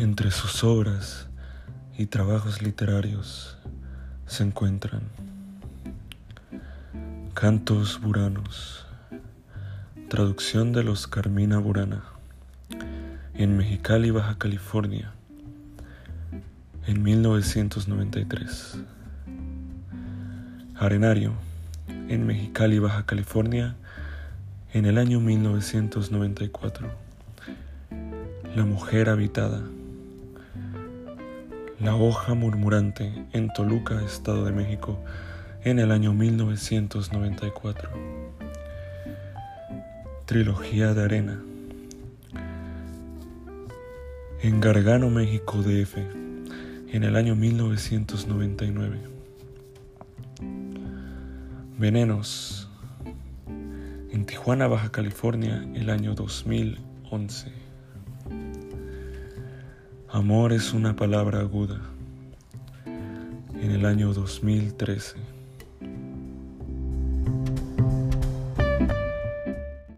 Entre sus obras y trabajos literarios se encuentran Cantos Buranos, traducción de los Carmina Burana, en Mexicali, Baja California, en 1993. Arenario, en Mexicali, Baja California, en el año 1994. La mujer habitada. La hoja murmurante en Toluca, Estado de México, en el año 1994. Trilogía de Arena. En Gargano, México DF, en el año 1999. Venenos. En Tijuana, Baja California, el año 2011. Amor es una palabra aguda. En el año 2013.